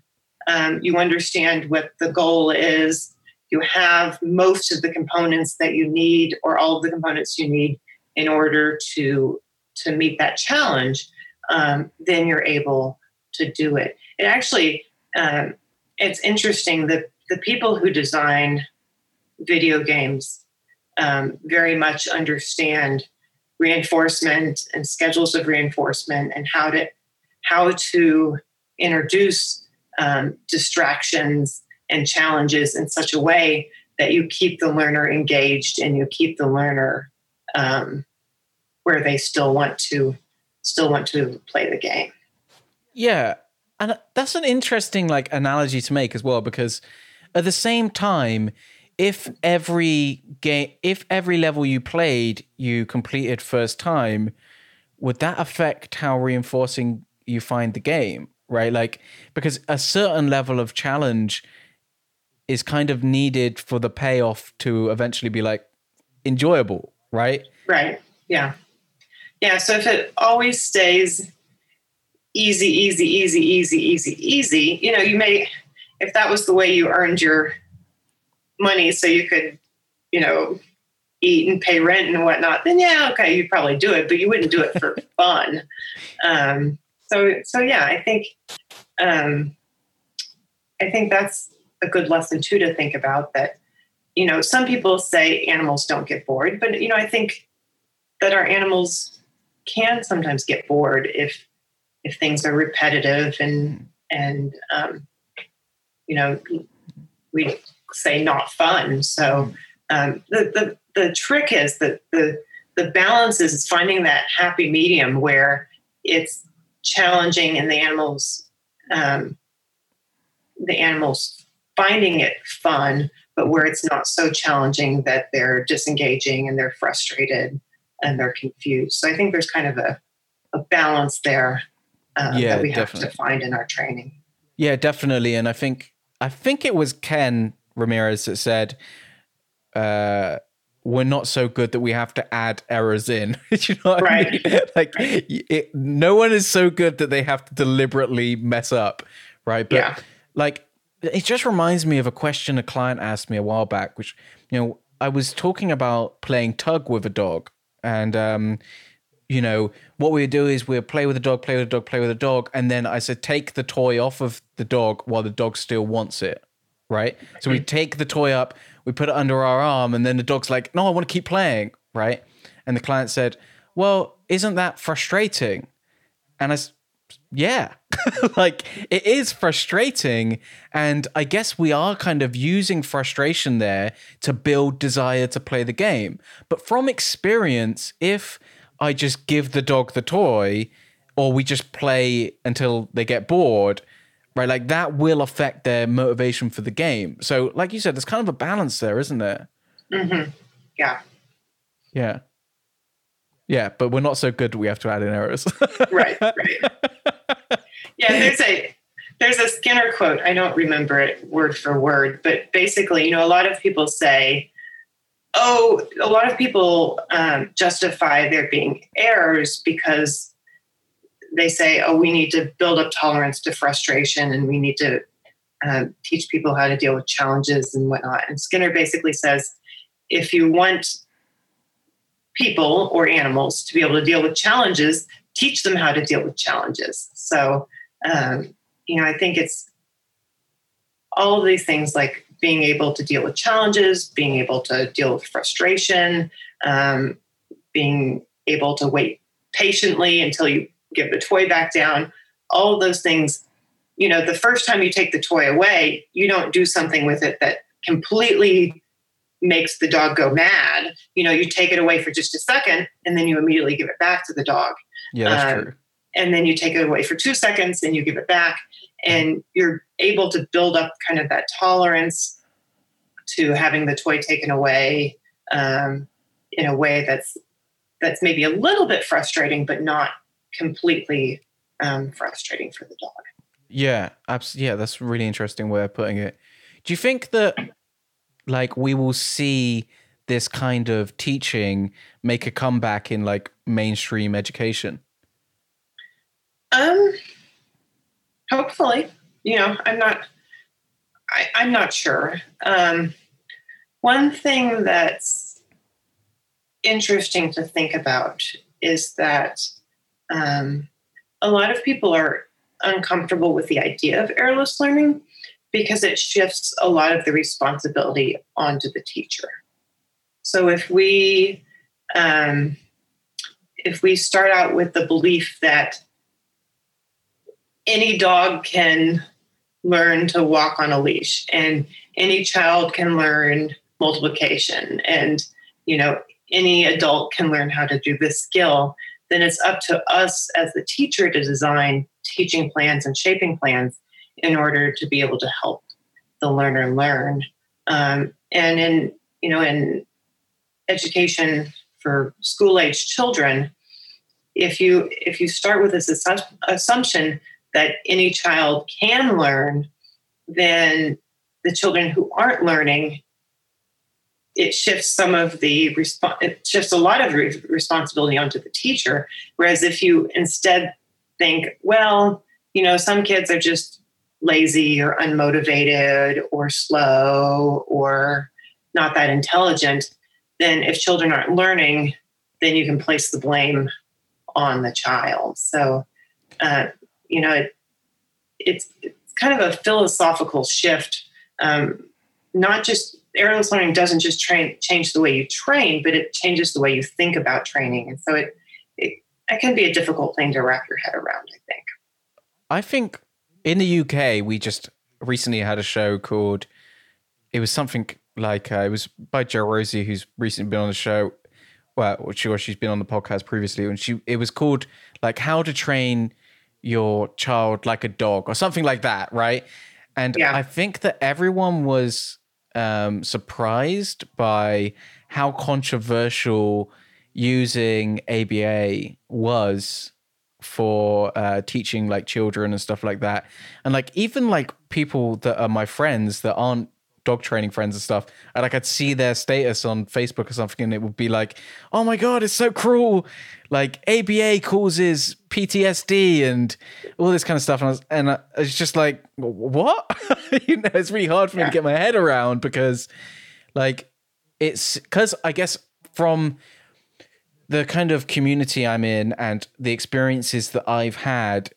um, you understand what the goal is you have most of the components that you need or all of the components you need in order to to meet that challenge um, then you're able to do it. It actually um, it's interesting that the people who design video games um, very much understand reinforcement and schedules of reinforcement and how to how to introduce um, distractions and challenges in such a way that you keep the learner engaged and you keep the learner um, where they still want to still want to play the game. Yeah, and that's an interesting like analogy to make as well because at the same time if every game if every level you played you completed first time would that affect how reinforcing you find the game right? Like because a certain level of challenge is kind of needed for the payoff to eventually be like enjoyable right? Right. Yeah. Yeah so if it always stays easy easy easy easy easy easy you know you may if that was the way you earned your money so you could, you know, eat and pay rent and whatnot, then yeah, okay, you'd probably do it, but you wouldn't do it for fun. Um, so, so yeah, I think, um, I think that's a good lesson too to think about that. You know, some people say animals don't get bored, but you know, I think that our animals can sometimes get bored if if things are repetitive and and um, you know we say not fun. So um, the, the the trick is that the the balance is finding that happy medium where it's challenging and the animals um, the animals finding it fun, but where it's not so challenging that they're disengaging and they're frustrated and they're confused. So I think there's kind of a, a balance there uh, yeah, that we have definitely. to find in our training. Yeah, definitely. And I think I think it was Ken Ramirez that said, uh, we're not so good that we have to add errors in. you know right. I mean? Like, it, no one is so good that they have to deliberately mess up, right? But yeah. like, it just reminds me of a question a client asked me a while back, which you know, I was talking about playing tug with a dog, and um, you know, what we would do is we'd play with the dog, play with the dog, play with the dog, and then I said take the toy off of the dog while the dog still wants it right? So we take the toy up, we put it under our arm, and then the dog's like, "No, I want to keep playing," right? And the client said, "Well, isn't that frustrating?" And I, yeah, like it is frustrating, and I guess we are kind of using frustration there to build desire to play the game. But from experience, if I just give the dog the toy, or we just play until they get bored right? Like that will affect their motivation for the game. So, like you said, there's kind of a balance there, isn't there? Mm-hmm. Yeah. Yeah. Yeah, but we're not so good. We have to add in errors. right. Right. Yeah. There's a there's a Skinner quote. I don't remember it word for word, but basically, you know, a lot of people say, "Oh, a lot of people um, justify there being errors because they say, oh, we need to build up tolerance to frustration and we need to um, teach people how to deal with challenges and whatnot. And Skinner basically says if you want people or animals to be able to deal with challenges, teach them how to deal with challenges. So, um, you know, I think it's all of these things like being able to deal with challenges, being able to deal with frustration, um, being able to wait patiently until you give the toy back down, all of those things. You know, the first time you take the toy away, you don't do something with it that completely makes the dog go mad. You know, you take it away for just a second and then you immediately give it back to the dog. Yeah, that's um, true. And then you take it away for two seconds and you give it back. And you're able to build up kind of that tolerance to having the toy taken away um, in a way that's that's maybe a little bit frustrating, but not completely um, frustrating for the dog. Yeah, absolutely. Yeah, that's a really interesting way of putting it. Do you think that, like, we will see this kind of teaching make a comeback in like mainstream education? Um, hopefully. You know, I'm not. I, I'm not sure. Um, one thing that's interesting to think about is that um, a lot of people are uncomfortable with the idea of errorless learning because it shifts a lot of the responsibility onto the teacher. So if we um, if we start out with the belief that any dog can learn to walk on a leash. And any child can learn multiplication. And you know any adult can learn how to do this skill. Then it's up to us as the teacher to design teaching plans and shaping plans in order to be able to help the learner learn. Um, and in you know in education for school age children if you if you start with this assumption that any child can learn, then the children who aren't learning, it shifts some of the response, it shifts a lot of re- responsibility onto the teacher. Whereas if you instead think, well, you know, some kids are just lazy or unmotivated or slow or not that intelligent, then if children aren't learning, then you can place the blame on the child. So, uh, you know, it, it's, it's kind of a philosophical shift. Um, not just errorless learning doesn't just train change the way you train, but it changes the way you think about training, and so it, it it can be a difficult thing to wrap your head around. I think. I think in the UK we just recently had a show called. It was something like uh, it was by Jo-Rosie, who's recently been on the show. Well, sure, she's been on the podcast previously, and she it was called like how to train your child like a dog or something like that, right? And yeah. I think that everyone was um, surprised by how controversial using ABA was for uh, teaching like children and stuff like that. And like even like people that are my friends that aren't dog training friends and stuff, and like I'd see their status on Facebook or something, and it would be like, "Oh my god, it's so cruel!" Like ABA causes PTSD and all this kind of stuff, and I was, and I, it's just like, what? you know, it's really hard for me yeah. to get my head around because, like, it's because I guess from the kind of community I'm in and the experiences that I've had,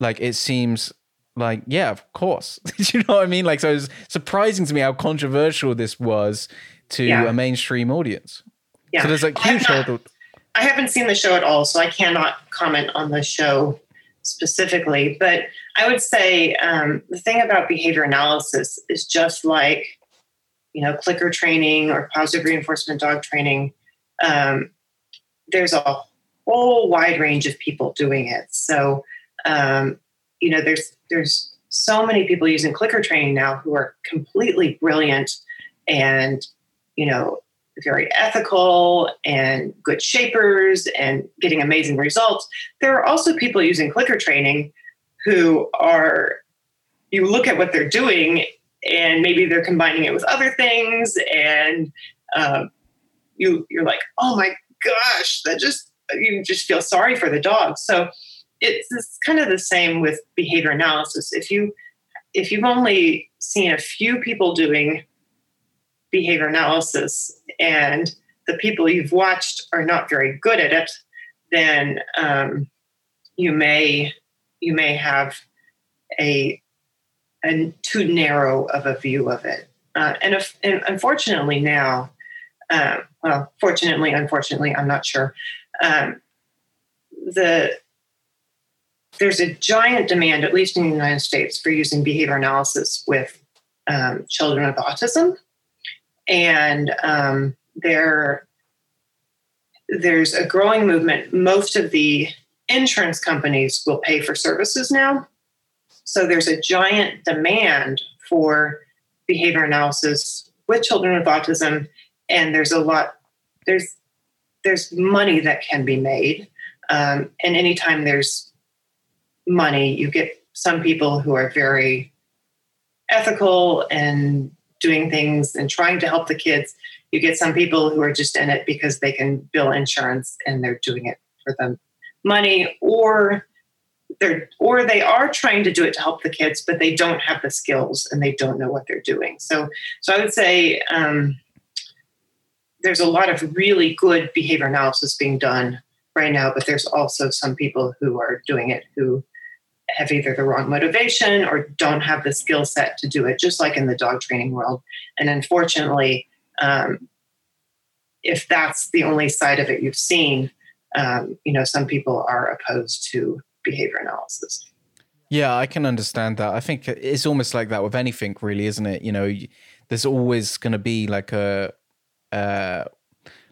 like it seems like yeah of course. You know what i mean? Like so it's surprising to me how controversial this was to yeah. a mainstream audience. Yeah. so there's like huge I, not, I haven't seen the show at all so i cannot comment on the show specifically. But i would say um, the thing about behavior analysis is just like you know clicker training or positive reinforcement dog training um, there's a whole wide range of people doing it. So um, you know there's there's so many people using clicker training now who are completely brilliant and you know very ethical and good shapers and getting amazing results. There are also people using clicker training who are you look at what they're doing and maybe they're combining it with other things and um, you you're like oh my gosh that just you just feel sorry for the dog. So it's, it's kind of the same with behavior analysis. If you if you've only seen a few people doing behavior analysis and the people you've watched are not very good at it, then um, you may you may have a, a too narrow of a view of it. Uh, and, if, and, unfortunately now, uh, well, fortunately, unfortunately, I'm not sure. Um, the there's a giant demand, at least in the United States, for using behavior analysis with um, children with autism. And um, there, there's a growing movement. Most of the insurance companies will pay for services now. So there's a giant demand for behavior analysis with children with autism. And there's a lot, there's there's money that can be made. Um, and anytime there's money. You get some people who are very ethical and doing things and trying to help the kids. You get some people who are just in it because they can bill insurance and they're doing it for the money or they're or they are trying to do it to help the kids but they don't have the skills and they don't know what they're doing so so i would say um, there's a lot of really good behavior analysis being done right now but there's also some people who are doing it who have either the wrong motivation or don't have the skill set to do it, just like in the dog training world. And unfortunately, um, if that's the only side of it you've seen, um, you know, some people are opposed to behavior analysis. Yeah, I can understand that. I think it's almost like that with anything, really, isn't it? You know, there's always going to be like a, uh,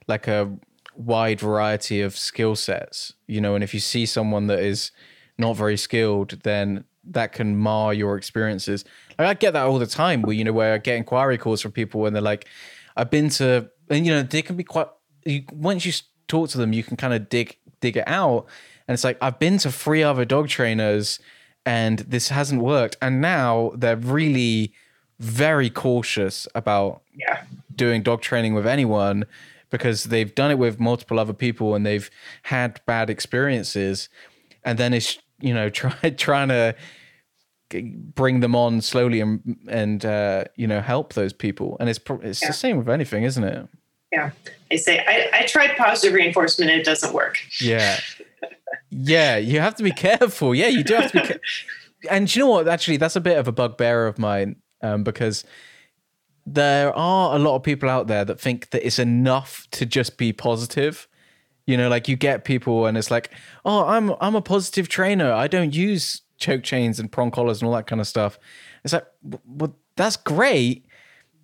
like a wide variety of skill sets, you know, and if you see someone that is not very skilled, then that can mar your experiences. Like, I get that all the time where, you know, where I get inquiry calls from people and they're like, I've been to, and, you know, they can be quite, you, once you talk to them, you can kind of dig, dig it out. And it's like, I've been to three other dog trainers and this hasn't worked. And now they're really very cautious about yeah. doing dog training with anyone because they've done it with multiple other people and they've had bad experiences and then it's you know try, trying to bring them on slowly and and uh, you know help those people. And it's it's yeah. the same with anything isn't it? Yeah. They say I, I tried positive reinforcement and it doesn't work. Yeah. Yeah you have to be careful. Yeah you do have to be and you know what? Actually that's a bit of a bugbear of mine um, because there are a lot of people out there that think that it's enough to just be positive you know, like you get people and it's like, oh, I'm I'm a positive trainer. I don't use choke chains and prong collars and all that kind of stuff. It's like, well, that's great,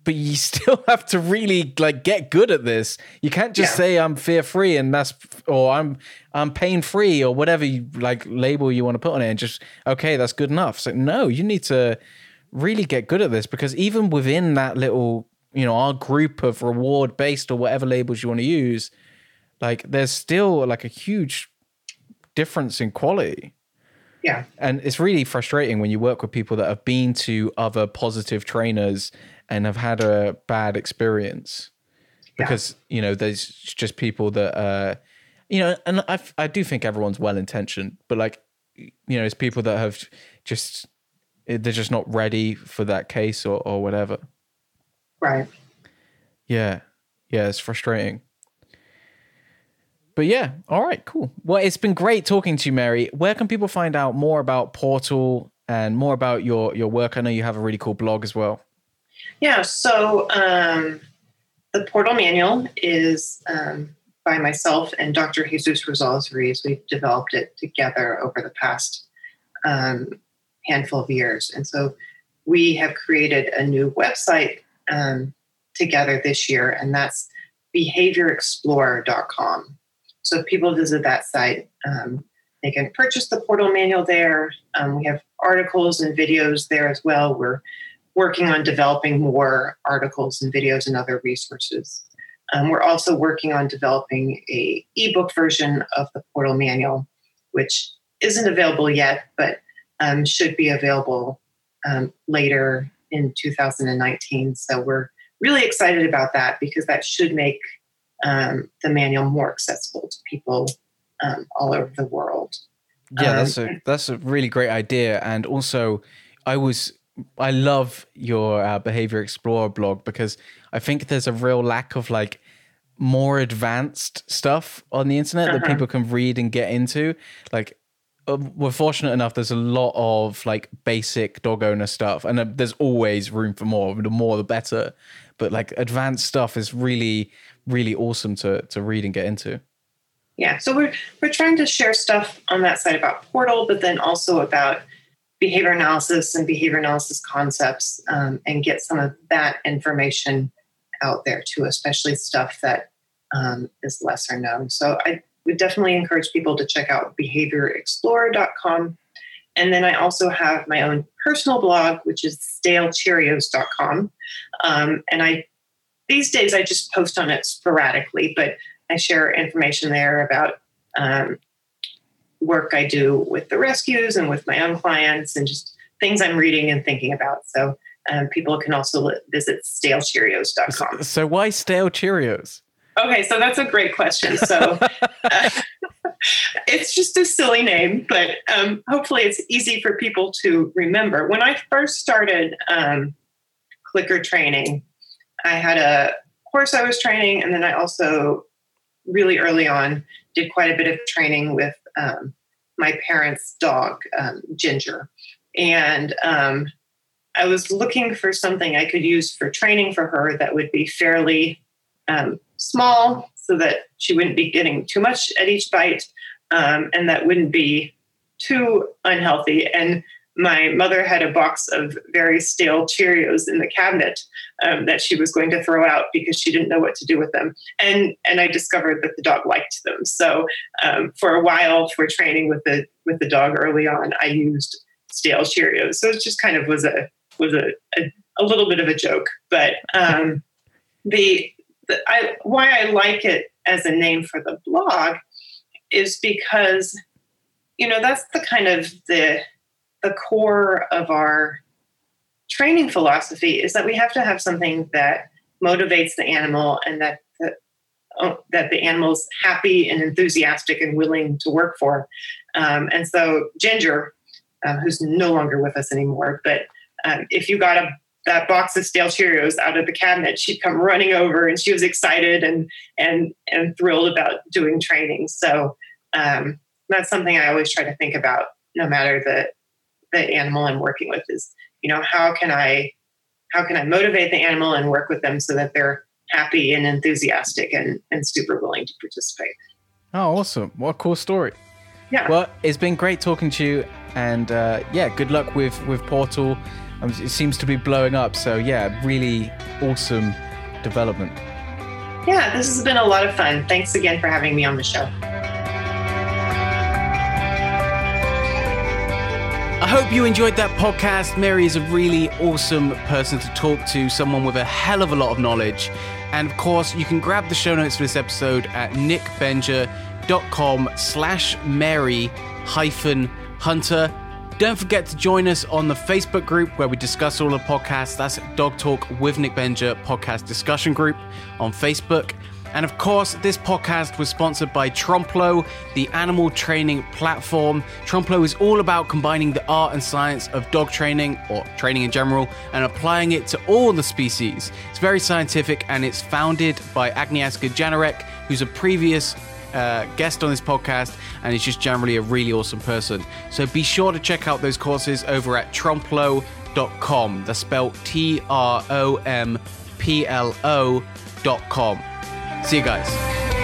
but you still have to really like get good at this. You can't just yeah. say I'm fear free and that's or I'm I'm pain free or whatever you like label you want to put on it and just okay, that's good enough. So no, you need to really get good at this because even within that little, you know, our group of reward based or whatever labels you want to use, like there's still like a huge difference in quality. Yeah. And it's really frustrating when you work with people that have been to other positive trainers and have had a bad experience. Because, yeah. you know, there's just people that uh you know, and I I do think everyone's well intentioned, but like you know, it's people that have just they're just not ready for that case or or whatever. Right. Yeah. Yeah, it's frustrating. But yeah, all right, cool. Well, it's been great talking to you, Mary. Where can people find out more about PORTL and more about your your work? I know you have a really cool blog as well. Yeah, so um, the PORTL Manual is um, by myself and Dr. Jesús Rosales-Ruiz. We've developed it together over the past um, handful of years, and so we have created a new website um, together this year, and that's behaviorexplorer.com. So if people visit that site, um, they can purchase the PORTL manual there. Um, we have articles and videos there as well. We're working on developing more articles and videos and other resources. Um, we're also working on developing a ebook version of the PORTL manual, which isn't available yet, but um, should be available um, later in 2019. So we're really excited about that because that should make um, the manual more accessible to people um, all over the world. Yeah, that's um, a that's a really great idea, and also I was I love your uh, Behavior Explorer blog because I think there's a real lack of like more advanced stuff on the internet uh-huh. that people can read and get into. Like uh, we're fortunate enough there's a lot of like basic dog owner stuff and uh, there's always room for more the more the better but like advanced stuff is really really awesome to to read and get into. Yeah, so we're we're trying to share stuff on that side about PORTL, but then also about behavior analysis and behavior analysis concepts, um, and get some of that information out there too, especially stuff that um, is lesser known. So I would definitely encourage people to check out behaviorexplorer.com. And then I also have my own personal blog, which is stalecheerios.com. Um, and I these days I just post on it sporadically, but I share information there about um, work I do with the rescues and with my own clients and just things I'm reading and thinking about. So um, people can also visit stalecheerios.com. So why stale Cheerios? Okay, so that's a great question. So uh, it's just a silly name, but um, hopefully it's easy for people to remember. When I first started um, clicker training, I had a course I was training, and then I also really early on did quite a bit of training with um, my parents' dog, um, Ginger. And um, I was looking for something I could use for training for her that would be fairly um, small so that she wouldn't be getting too much at each bite um, and that wouldn't be too unhealthy. And my mother had a box of very stale Cheerios in the cabinet um, that she was going to throw out because she didn't know what to do with them. And and I discovered that the dog liked them. So um, for a while, for training with the with the dog early on, I used stale Cheerios. So it just kind of was a was a a, a little bit of a joke. But um, the, the I why I like it as a name for the blog is because you know that's the kind of the the core of our training philosophy is that we have to have something that motivates the animal and that that, oh, that the animal's happy and enthusiastic and willing to work for. Um, and so Ginger, um, who's no longer with us anymore, but um, if you got a that box of stale Cheerios out of the cabinet, she'd come running over and she was excited and and and thrilled about doing training. So um, that's something I always try to think about, no matter the the animal I'm working with is, you know, how can I how can I motivate the animal and work with them so that they're happy and enthusiastic and, and super willing to participate. Oh, awesome. What a cool story. Yeah. Well, it's been great talking to you. And uh, yeah, good luck with, with PORTL. Um, it seems to be blowing up. So yeah, really awesome development. Yeah, this has been a lot of fun. Thanks again for having me on the show. Hope you enjoyed that podcast. Mary is a really awesome person to talk to, someone with a hell of a lot of knowledge. And of course, you can grab the show notes for this episode at nickbenger.com slash Mary hyphen Hunter. Don't forget to join us on the Facebook group where we discuss all the podcasts. That's Dog Talk with Nick Benger podcast discussion group on Facebook. And of course, this podcast was sponsored by Tromplo, the animal training platform. Tromplo is all about combining the art and science of dog training, or training in general, and applying it to all the species. It's very scientific and it's founded by Agnieszka Janarek, who's a previous uh, guest on this podcast and is just generally a really awesome person. So be sure to check out those courses over at tromplo.com. That's spelled T R O M P L O.com. See you guys.